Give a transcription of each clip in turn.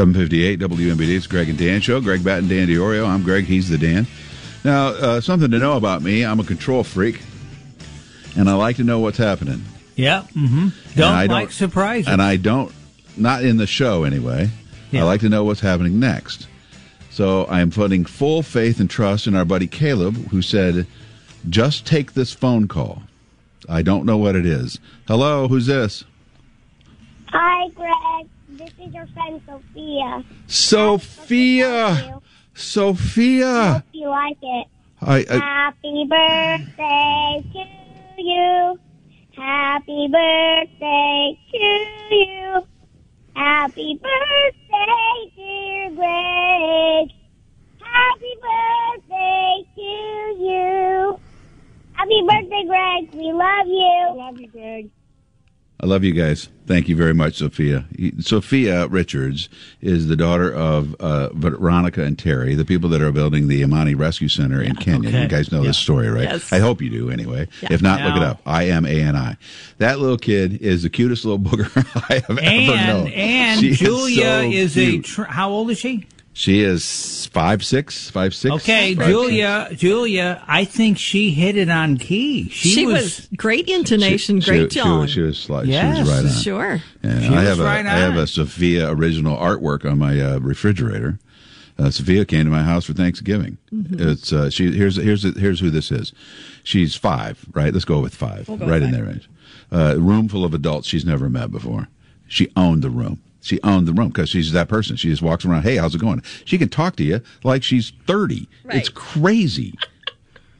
758 WMBD. It's Greg and Dan show. Greg Batten, Dan DiOrio. I'm Greg. He's the Dan. Now, uh, something to know about me. I'm a control freak, and I like to know what's happening. Yeah. Mm-hmm. Don't, I like surprises. And I don't, not in the show anyway. Yeah. I like to know what's happening next. So I am putting full faith and trust in our buddy Caleb, who said, just take this phone call. I don't know what it is. Hello, who's this? Hi, Greg. This is friend Sophia. Sophia. Sophia. Hope you like it. I, I, Happy birthday to you. Happy birthday to you. Happy birthday, dear Greg. Happy birthday to you. Happy birthday, Greg. We love you. Love you, Greg. I love you guys. Thank you very much, Sophia. Sophia Richards is the daughter of uh, Veronica and Terry, the people that are building the Imani Rescue Center in Kenya. Okay. You guys know yeah. this story, right? Yes. I hope you do anyway. Yeah. If not, look it up. I M A N I. That little kid is the cutest little booger I have and, ever known. And she Julia is, so is a. Tr- how old is she? She is five six, five six. Okay, five, Julia. Six. Julia, I think she hit it on key. She, she was, was, great intonation, she, great she, tone. She, was, she was, yes, she was right on. Sure. And I have a right I have a Sophia original artwork on my uh, refrigerator. Uh, Sophia came to my house for Thanksgiving. Mm-hmm. It's uh, she. Here's here's here's who this is. She's five, right? Let's go with 5 we'll go right with in five. there range. Uh, room full of adults she's never met before. She owned the room. She owned the room because she's that person. She just walks around. Hey, how's it going? She can talk to you like she's thirty. Right. It's crazy.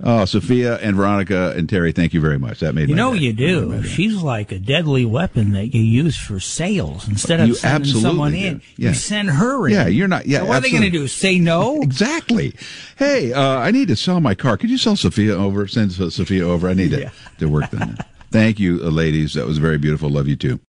Oh, Sophia and Veronica and Terry, thank you very much. That made you know day. you do. She's like a deadly weapon that you use for sales instead of you sending someone do. in. Yeah. You send her in. Yeah, you're not. Yeah, so what absolutely. are they going to do? Say no? exactly. Hey, uh, I need to sell my car. Could you sell Sophia over? Send Sophia over. I need to, Yeah. to work on that. Thank you, uh, ladies. That was very beautiful. Love you too.